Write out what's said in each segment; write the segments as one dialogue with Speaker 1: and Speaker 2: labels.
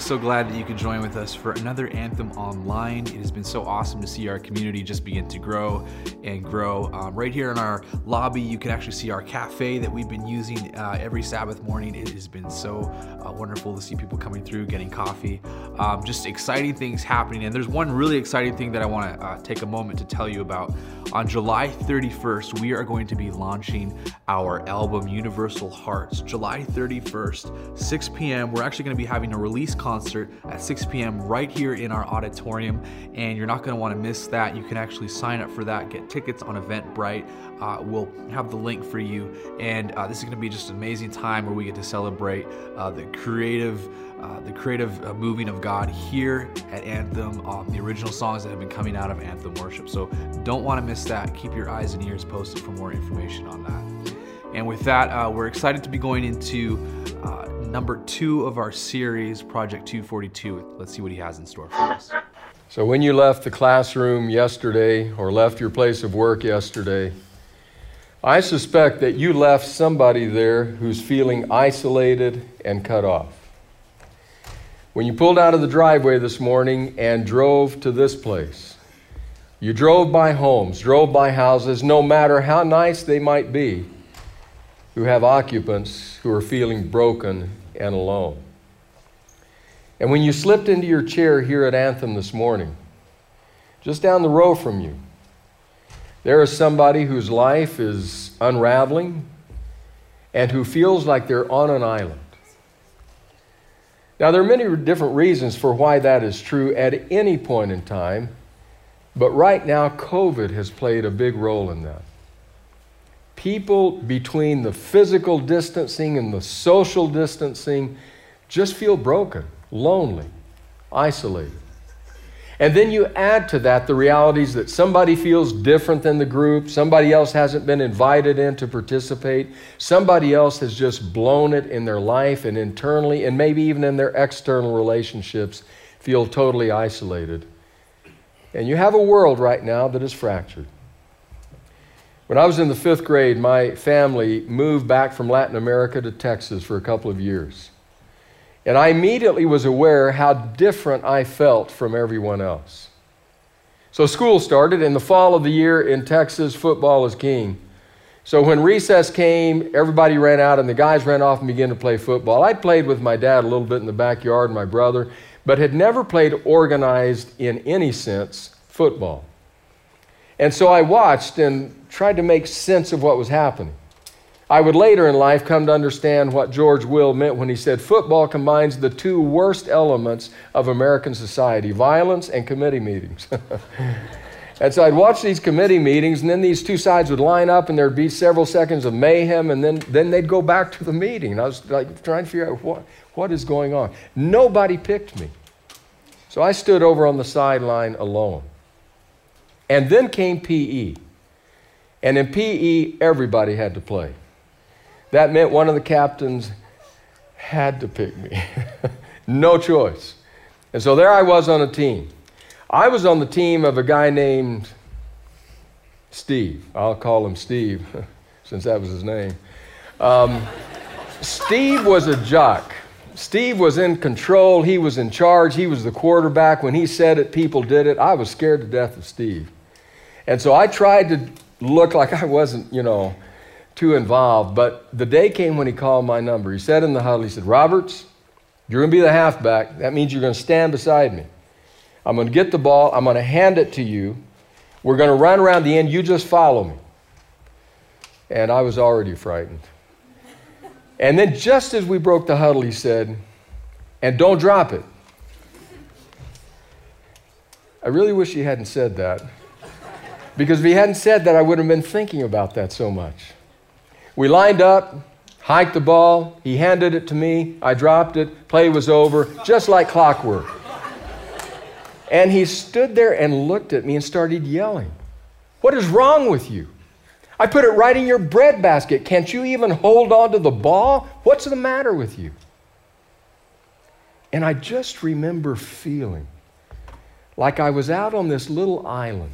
Speaker 1: so glad that you could join with us for another Anthem Online. It has been so awesome to see our community just begin to grow and grow. Um, right here in our lobby, you can actually see our cafe that we've been using uh, every Sabbath morning. It has been so uh, wonderful to see people coming through, getting coffee. Um, just exciting things happening. And there's one really exciting thing that I want to uh, take a moment to tell you about. On July 31st, we are going to be launching our album Universal Hearts. July 31st, 6 p.m. We're actually going to be having a release concert at 6 p.m. right here in our auditorium, and you're not going to want to miss that. You can actually sign up for that, get tickets on Eventbrite. Uh, we'll have the link for you, and uh, this is going to be just an amazing time where we get to celebrate uh, the creative. Uh, the creative uh, moving of God here at Anthem, um, the original songs that have been coming out of Anthem worship. So don't want to miss that. Keep your eyes and ears posted for more information on that. And with that, uh, we're excited to be going into number two of our series, Project 242. Let's see what he has in store for us.
Speaker 2: So, when you left the classroom yesterday or left your place of work yesterday, I suspect that you left somebody there who's feeling isolated and cut off. When you pulled out of the driveway this morning and drove to this place, you drove by homes, drove by houses, no matter how nice they might be, who have occupants who are feeling broken and alone. And when you slipped into your chair here at Anthem this morning, just down the row from you, there is somebody whose life is unraveling and who feels like they're on an island. Now, there are many different reasons for why that is true at any point in time, but right now, COVID has played a big role in that people between the physical distancing and the social distancing just feel broken, lonely, isolated. And then you add to that the realities that somebody feels different than the group, somebody else hasn't been invited in to participate, somebody else has just blown it in their life and internally, and maybe even in their external relationships, feel totally isolated. And you have a world right now that is fractured. When I was in the fifth grade, my family moved back from Latin America to Texas for a couple of years. And I immediately was aware how different I felt from everyone else. So school started in the fall of the year in Texas, football is king. So when recess came, everybody ran out and the guys ran off and began to play football. I played with my dad a little bit in the backyard, my brother, but had never played organized in any sense football. And so I watched and tried to make sense of what was happening. I would later in life come to understand what George Will meant when he said football combines the two worst elements of American society violence and committee meetings. and so I'd watch these committee meetings, and then these two sides would line up, and there'd be several seconds of mayhem, and then, then they'd go back to the meeting. And I was like trying to figure out what, what is going on. Nobody picked me. So I stood over on the sideline alone. And then came PE. And in PE, everybody had to play. That meant one of the captains had to pick me. no choice. And so there I was on a team. I was on the team of a guy named Steve. I'll call him Steve since that was his name. Um, Steve was a jock. Steve was in control. He was in charge. He was the quarterback. When he said it, people did it. I was scared to death of Steve. And so I tried to look like I wasn't, you know, too involved. But the day came when he called my number. He said in the huddle, he said, Roberts, you're going to be the halfback. That means you're going to stand beside me. I'm going to get the ball. I'm going to hand it to you. We're going to run around the end. You just follow me. And I was already frightened. And then, just as we broke the huddle, he said, And don't drop it. I really wish he hadn't said that. Because if he hadn't said that, I wouldn't have been thinking about that so much. We lined up, hiked the ball, he handed it to me, I dropped it, play was over, just like clockwork. And he stood there and looked at me and started yelling. What is wrong with you? I put it right in your bread basket. Can't you even hold on to the ball? What's the matter with you? And I just remember feeling like I was out on this little island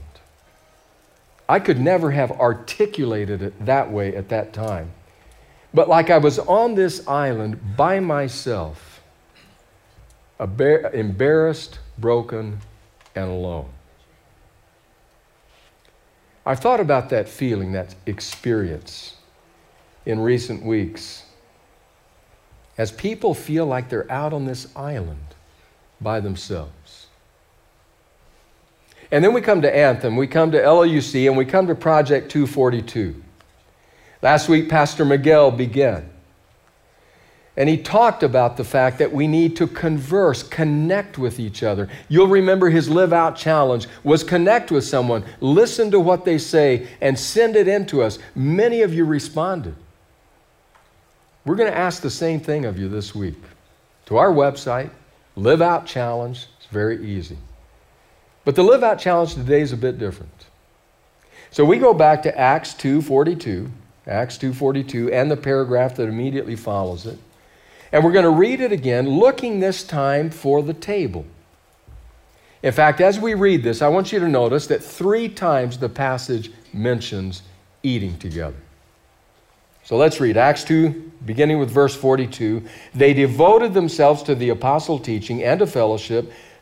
Speaker 2: I could never have articulated it that way at that time. But like I was on this island by myself, embarrassed, broken, and alone. I've thought about that feeling, that experience in recent weeks as people feel like they're out on this island by themselves. And then we come to Anthem, we come to LLUC, and we come to Project 242. Last week, Pastor Miguel began. And he talked about the fact that we need to converse, connect with each other. You'll remember his live out challenge was connect with someone, listen to what they say, and send it in to us. Many of you responded. We're going to ask the same thing of you this week. To our website, Live Out Challenge, it's very easy. But the Live Out Challenge today is a bit different. So we go back to Acts 2:42, Acts 2:42 and the paragraph that immediately follows it. And we're going to read it again, looking this time for the table. In fact, as we read this, I want you to notice that three times the passage mentions eating together. So let's read Acts 2, beginning with verse 42. They devoted themselves to the apostle teaching and to fellowship,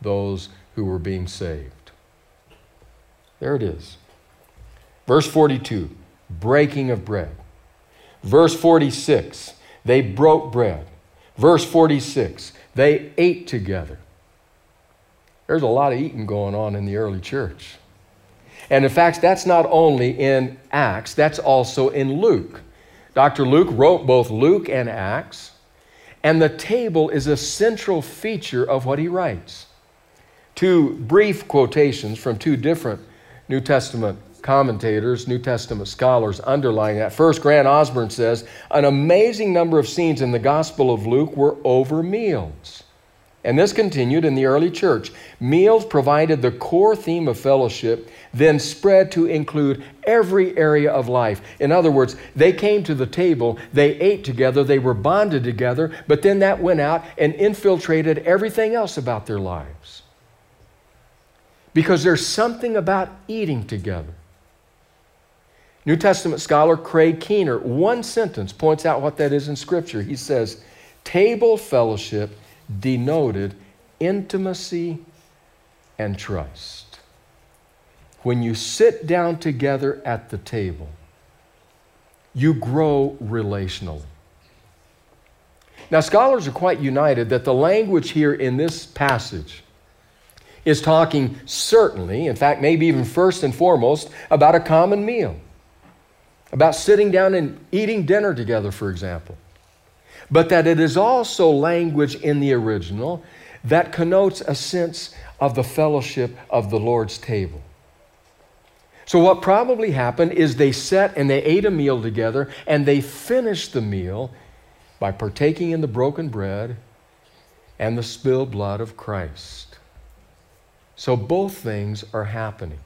Speaker 2: those who were being saved. There it is. Verse 42, breaking of bread. Verse 46, they broke bread. Verse 46, they ate together. There's a lot of eating going on in the early church. And in fact, that's not only in Acts, that's also in Luke. Dr. Luke wrote both Luke and Acts, and the table is a central feature of what he writes. Two brief quotations from two different New Testament commentators, New Testament scholars underline that. First, Grant Osborne says an amazing number of scenes in the Gospel of Luke were over meals. And this continued in the early church. Meals provided the core theme of fellowship, then spread to include every area of life. In other words, they came to the table, they ate together, they were bonded together, but then that went out and infiltrated everything else about their lives. Because there's something about eating together. New Testament scholar Craig Keener, one sentence points out what that is in Scripture. He says, Table fellowship denoted intimacy and trust. When you sit down together at the table, you grow relationally. Now, scholars are quite united that the language here in this passage is talking certainly, in fact, maybe even first and foremost, about a common meal, about sitting down and eating dinner together, for example but that it is also language in the original that connotes a sense of the fellowship of the Lord's table. So, what probably happened is they sat and they ate a meal together, and they finished the meal by partaking in the broken bread and the spilled blood of Christ. So, both things are happening.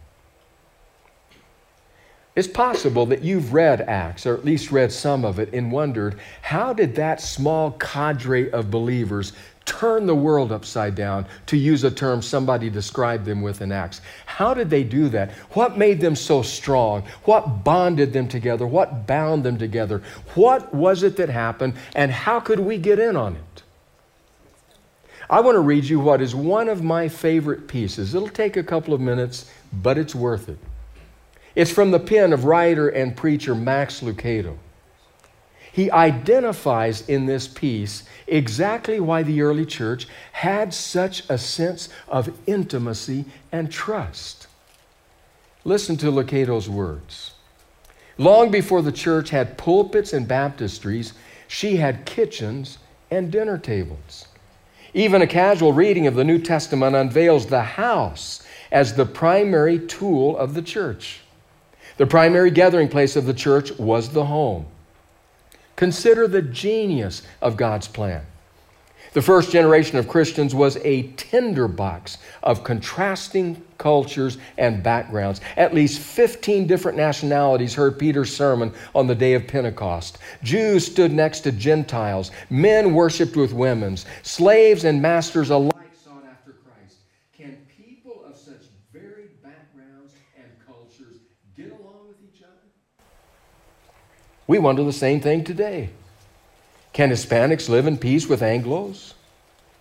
Speaker 2: It's possible that you've read Acts, or at least read some of it, and wondered how did that small cadre of believers turn the world upside down, to use a term somebody described them with in Acts? How did they do that? What made them so strong? What bonded them together? What bound them together? What was it that happened, and how could we get in on it? I want to read you what is one of my favorite pieces. It'll take a couple of minutes, but it's worth it. It's from the pen of writer and preacher Max Lucado. He identifies in this piece exactly why the early church had such a sense of intimacy and trust. Listen to Lucado's words. Long before the church had pulpits and baptistries, she had kitchens and dinner tables. Even a casual reading of the New Testament unveils the house as the primary tool of the church. The primary gathering place of the church was the home. Consider the genius of God's plan. The first generation of Christians was a tinderbox of contrasting cultures and backgrounds. At least 15 different nationalities heard Peter's sermon on the day of Pentecost. Jews stood next to Gentiles, men worshiped with women, slaves and masters alike sought after Christ. Can people of such varied backgrounds and cultures get along with each other? We wonder the same thing today. Can Hispanics live in peace with Anglos?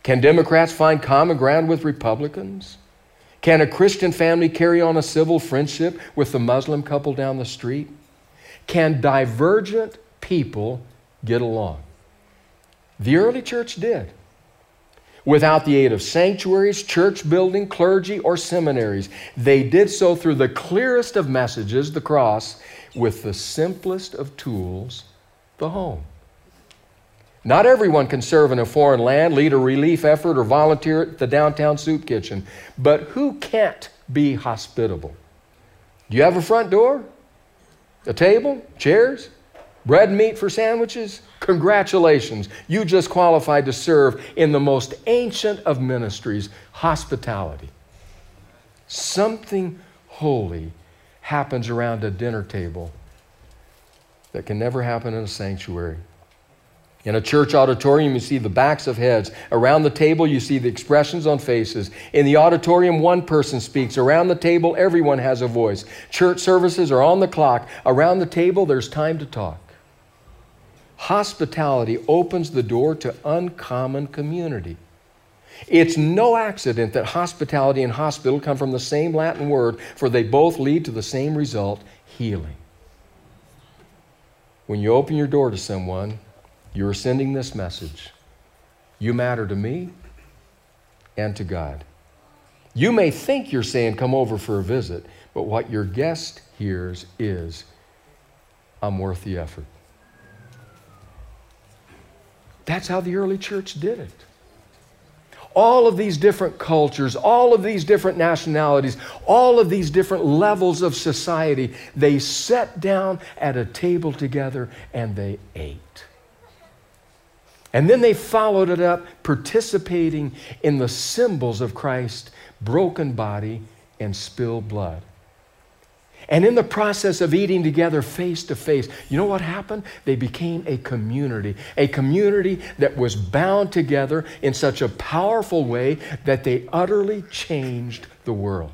Speaker 2: Can Democrats find common ground with Republicans? Can a Christian family carry on a civil friendship with the Muslim couple down the street? Can divergent people get along? The early church did. Without the aid of sanctuaries, church building, clergy, or seminaries, they did so through the clearest of messages, the cross, with the simplest of tools, the home. Not everyone can serve in a foreign land, lead a relief effort, or volunteer at the downtown soup kitchen. But who can't be hospitable? Do you have a front door? A table? Chairs? Bread and meat for sandwiches? Congratulations, you just qualified to serve in the most ancient of ministries, hospitality. Something holy happens around a dinner table that can never happen in a sanctuary. In a church auditorium, you see the backs of heads. Around the table, you see the expressions on faces. In the auditorium, one person speaks. Around the table, everyone has a voice. Church services are on the clock. Around the table, there's time to talk. Hospitality opens the door to uncommon community. It's no accident that hospitality and hospital come from the same Latin word, for they both lead to the same result healing. When you open your door to someone, you are sending this message. You matter to me and to God. You may think you're saying, Come over for a visit, but what your guest hears is, I'm worth the effort. That's how the early church did it. All of these different cultures, all of these different nationalities, all of these different levels of society, they sat down at a table together and they ate. And then they followed it up, participating in the symbols of Christ's broken body and spilled blood. And in the process of eating together face to face, you know what happened? They became a community, a community that was bound together in such a powerful way that they utterly changed the world.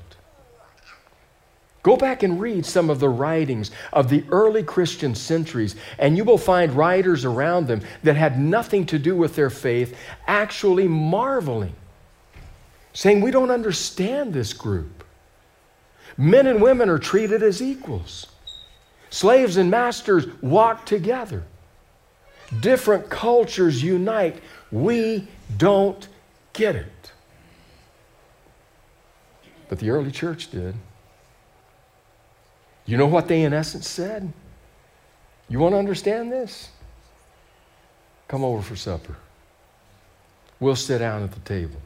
Speaker 2: Go back and read some of the writings of the early Christian centuries, and you will find writers around them that had nothing to do with their faith actually marveling, saying, We don't understand this group. Men and women are treated as equals, slaves and masters walk together, different cultures unite. We don't get it. But the early church did. You know what they, in essence, said? You want to understand this? Come over for supper. We'll sit down at the table.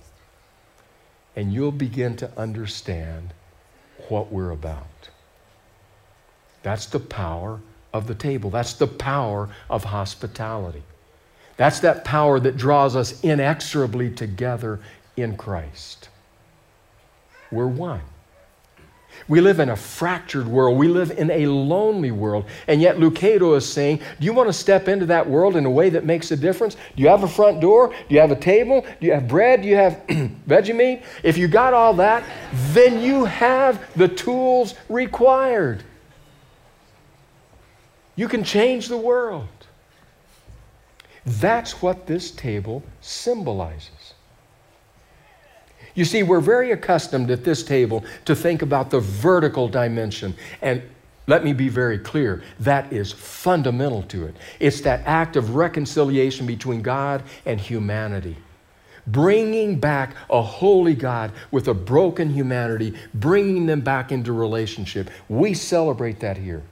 Speaker 2: And you'll begin to understand what we're about. That's the power of the table. That's the power of hospitality. That's that power that draws us inexorably together in Christ. We're one. We live in a fractured world. We live in a lonely world. And yet, Lucado is saying, Do you want to step into that world in a way that makes a difference? Do you have a front door? Do you have a table? Do you have bread? Do you have veggie meat? If you got all that, then you have the tools required. You can change the world. That's what this table symbolizes. You see, we're very accustomed at this table to think about the vertical dimension. And let me be very clear that is fundamental to it. It's that act of reconciliation between God and humanity. Bringing back a holy God with a broken humanity, bringing them back into relationship. We celebrate that here.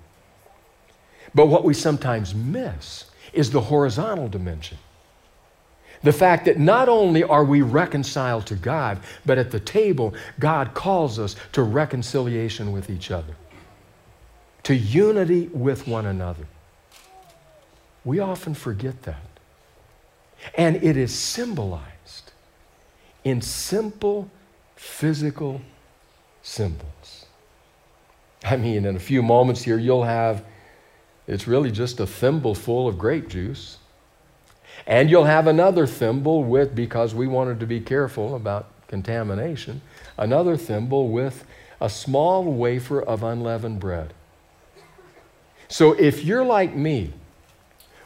Speaker 2: But what we sometimes miss is the horizontal dimension. The fact that not only are we reconciled to God, but at the table, God calls us to reconciliation with each other, to unity with one another. We often forget that. And it is symbolized in simple physical symbols. I mean, in a few moments here, you'll have, it's really just a thimble full of grape juice. And you'll have another thimble with, because we wanted to be careful about contamination, another thimble with a small wafer of unleavened bread. So if you're like me,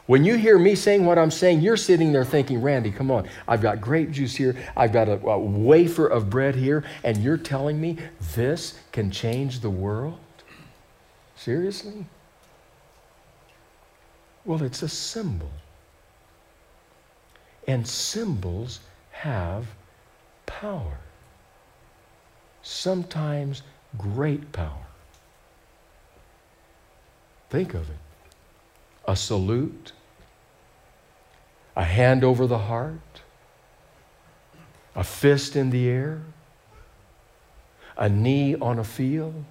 Speaker 2: when you hear me saying what I'm saying, you're sitting there thinking, Randy, come on, I've got grape juice here, I've got a, a wafer of bread here, and you're telling me this can change the world? Seriously? Well, it's a symbol. And symbols have power, sometimes great power. Think of it a salute, a hand over the heart, a fist in the air, a knee on a field.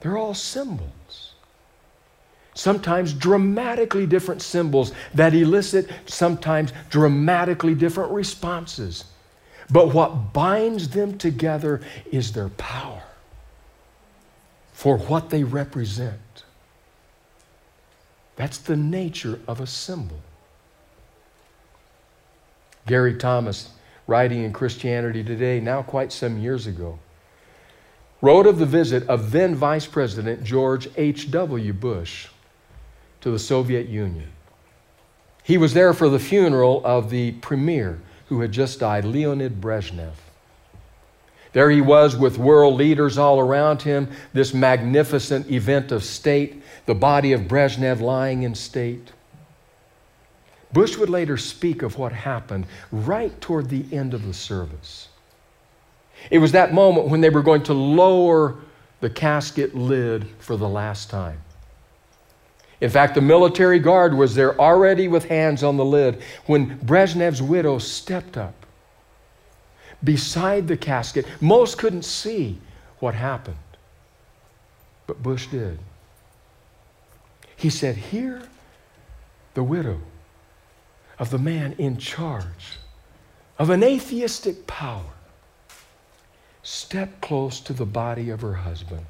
Speaker 2: They're all symbols. Sometimes dramatically different symbols that elicit sometimes dramatically different responses. But what binds them together is their power for what they represent. That's the nature of a symbol. Gary Thomas, writing in Christianity Today, now quite some years ago, wrote of the visit of then Vice President George H.W. Bush to the Soviet Union. He was there for the funeral of the premier who had just died, Leonid Brezhnev. There he was with world leaders all around him, this magnificent event of state, the body of Brezhnev lying in state. Bush would later speak of what happened right toward the end of the service. It was that moment when they were going to lower the casket lid for the last time. In fact, the military guard was there already with hands on the lid when Brezhnev's widow stepped up beside the casket. Most couldn't see what happened, but Bush did. He said, Here, the widow of the man in charge of an atheistic power stepped close to the body of her husband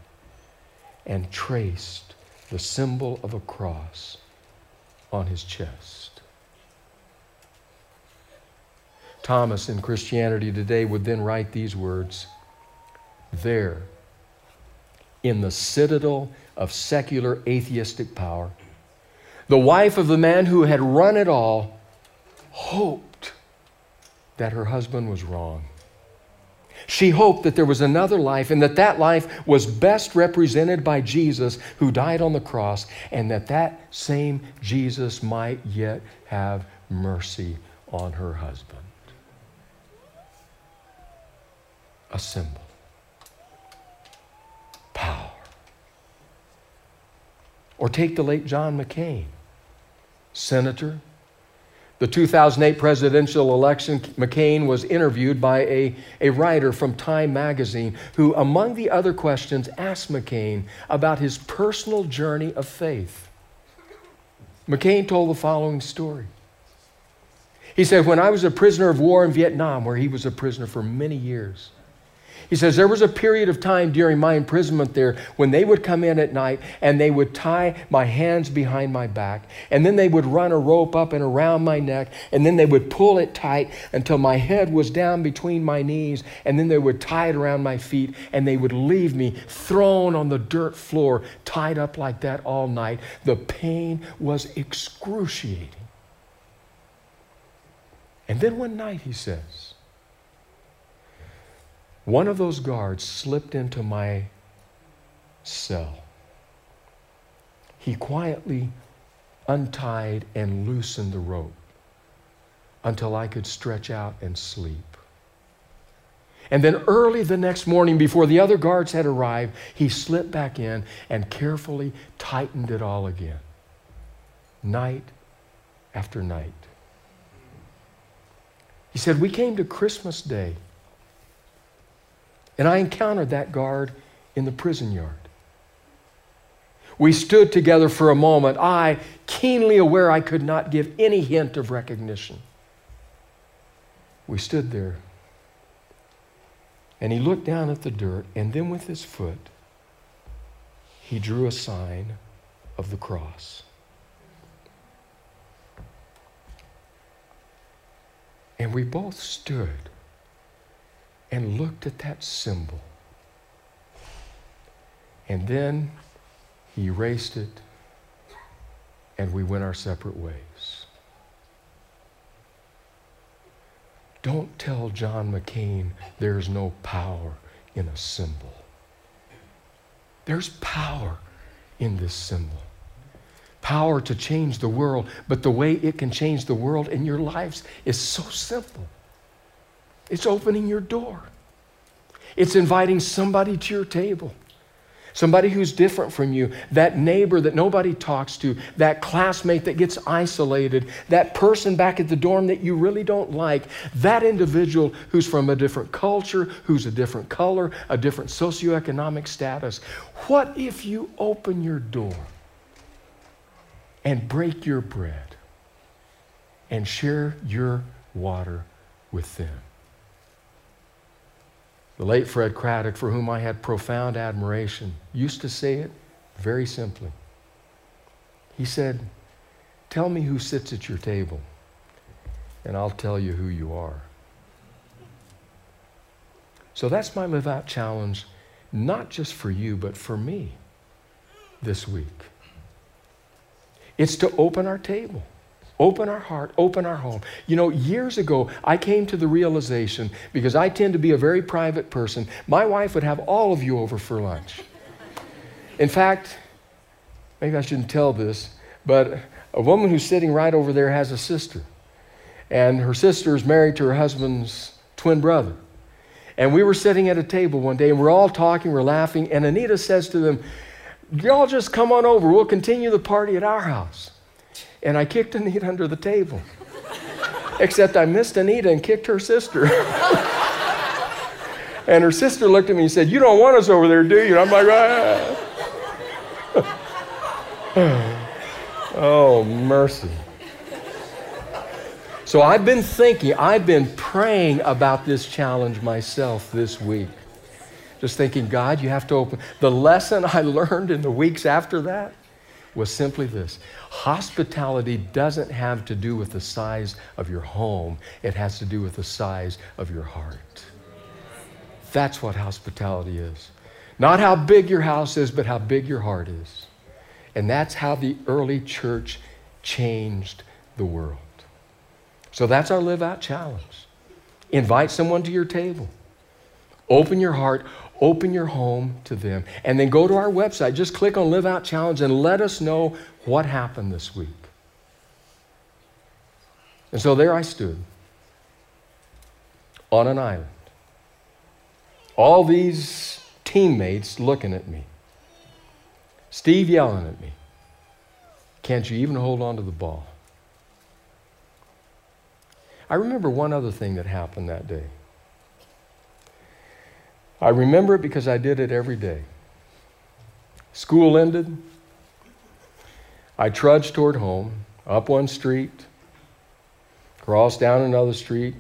Speaker 2: and traced the symbol of a cross on his chest. Thomas in Christianity Today would then write these words There, in the citadel of secular atheistic power, the wife of the man who had run it all hoped that her husband was wrong. She hoped that there was another life and that that life was best represented by Jesus who died on the cross and that that same Jesus might yet have mercy on her husband. A symbol. Power. Or take the late John McCain, senator, the 2008 presidential election, McCain was interviewed by a, a writer from Time magazine who, among the other questions, asked McCain about his personal journey of faith. McCain told the following story. He said, When I was a prisoner of war in Vietnam, where he was a prisoner for many years, he says, There was a period of time during my imprisonment there when they would come in at night and they would tie my hands behind my back, and then they would run a rope up and around my neck, and then they would pull it tight until my head was down between my knees, and then they would tie it around my feet, and they would leave me thrown on the dirt floor, tied up like that all night. The pain was excruciating. And then one night, he says, one of those guards slipped into my cell. He quietly untied and loosened the rope until I could stretch out and sleep. And then early the next morning, before the other guards had arrived, he slipped back in and carefully tightened it all again. Night after night. He said, We came to Christmas Day. And I encountered that guard in the prison yard. We stood together for a moment, I keenly aware I could not give any hint of recognition. We stood there And he looked down at the dirt, and then with his foot, he drew a sign of the cross. And we both stood and looked at that symbol. And then he erased it, and we went our separate ways. Don't tell John McCain there's no power in a symbol. There's power in this symbol. Power to change the world, but the way it can change the world in your lives is so simple. It's opening your door. It's inviting somebody to your table somebody who's different from you, that neighbor that nobody talks to, that classmate that gets isolated, that person back at the dorm that you really don't like, that individual who's from a different culture, who's a different color, a different socioeconomic status. What if you open your door and break your bread and share your water with them? The late Fred Craddock, for whom I had profound admiration, used to say it very simply. He said, Tell me who sits at your table, and I'll tell you who you are. So that's my live out challenge, not just for you, but for me this week. It's to open our table. Open our heart, open our home. You know, years ago, I came to the realization because I tend to be a very private person, my wife would have all of you over for lunch. In fact, maybe I shouldn't tell this, but a woman who's sitting right over there has a sister. And her sister is married to her husband's twin brother. And we were sitting at a table one day and we're all talking, we're laughing, and Anita says to them, Y'all just come on over. We'll continue the party at our house and I kicked Anita under the table. Except I missed Anita and kicked her sister. and her sister looked at me and said, You don't want us over there, do you? And I'm like, ah. Oh, mercy. So I've been thinking, I've been praying about this challenge myself this week. Just thinking, God, you have to open. The lesson I learned in the weeks after that was simply this hospitality doesn't have to do with the size of your home, it has to do with the size of your heart. That's what hospitality is. Not how big your house is, but how big your heart is. And that's how the early church changed the world. So that's our live out challenge. Invite someone to your table. Open your heart, Open your home to them. And then go to our website. Just click on Live Out Challenge and let us know what happened this week. And so there I stood on an island. All these teammates looking at me. Steve yelling at me. Can't you even hold on to the ball? I remember one other thing that happened that day. I remember it because I did it every day. School ended. I trudged toward home, up one street, crossed down another street,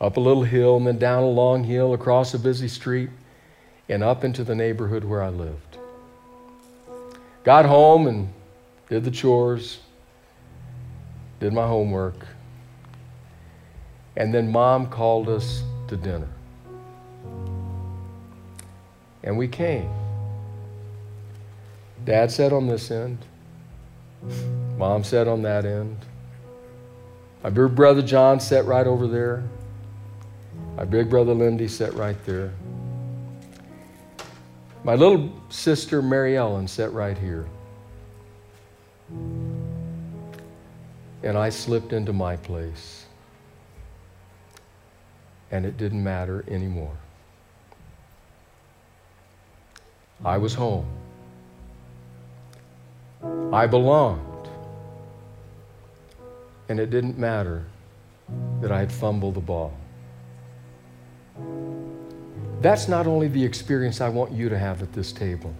Speaker 2: up a little hill, and then down a long hill, across a busy street, and up into the neighborhood where I lived. Got home and did the chores, did my homework, and then mom called us to dinner. And we came. Dad sat on this end. Mom sat on that end. My big brother John sat right over there. My big brother Lindy sat right there. My little sister Mary Ellen sat right here. And I slipped into my place. And it didn't matter anymore. I was home. I belonged. And it didn't matter that I had fumbled the ball. That's not only the experience I want you to have at this table.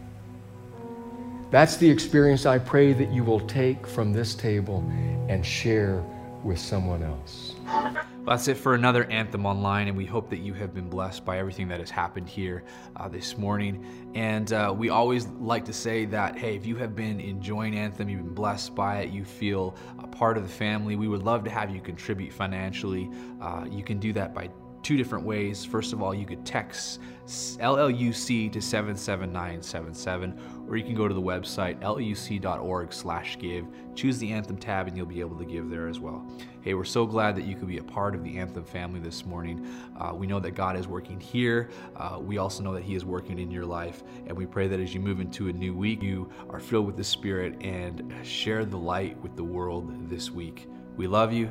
Speaker 2: That's the experience I pray that you will take from this table and share with someone else.
Speaker 1: Well, that's it for another Anthem Online, and we hope that you have been blessed by everything that has happened here uh, this morning. And uh, we always like to say that, hey, if you have been enjoying Anthem, you've been blessed by it, you feel a part of the family, we would love to have you contribute financially. Uh, you can do that by two different ways. First of all, you could text LLUC to 77977, or you can go to the website lluc.org slash give, choose the Anthem tab, and you'll be able to give there as well. Hey, we're so glad that you could be a part of the Anthem family this morning. Uh, we know that God is working here. Uh, we also know that He is working in your life, and we pray that as you move into a new week, you are filled with the Spirit and share the light with the world this week. We love you.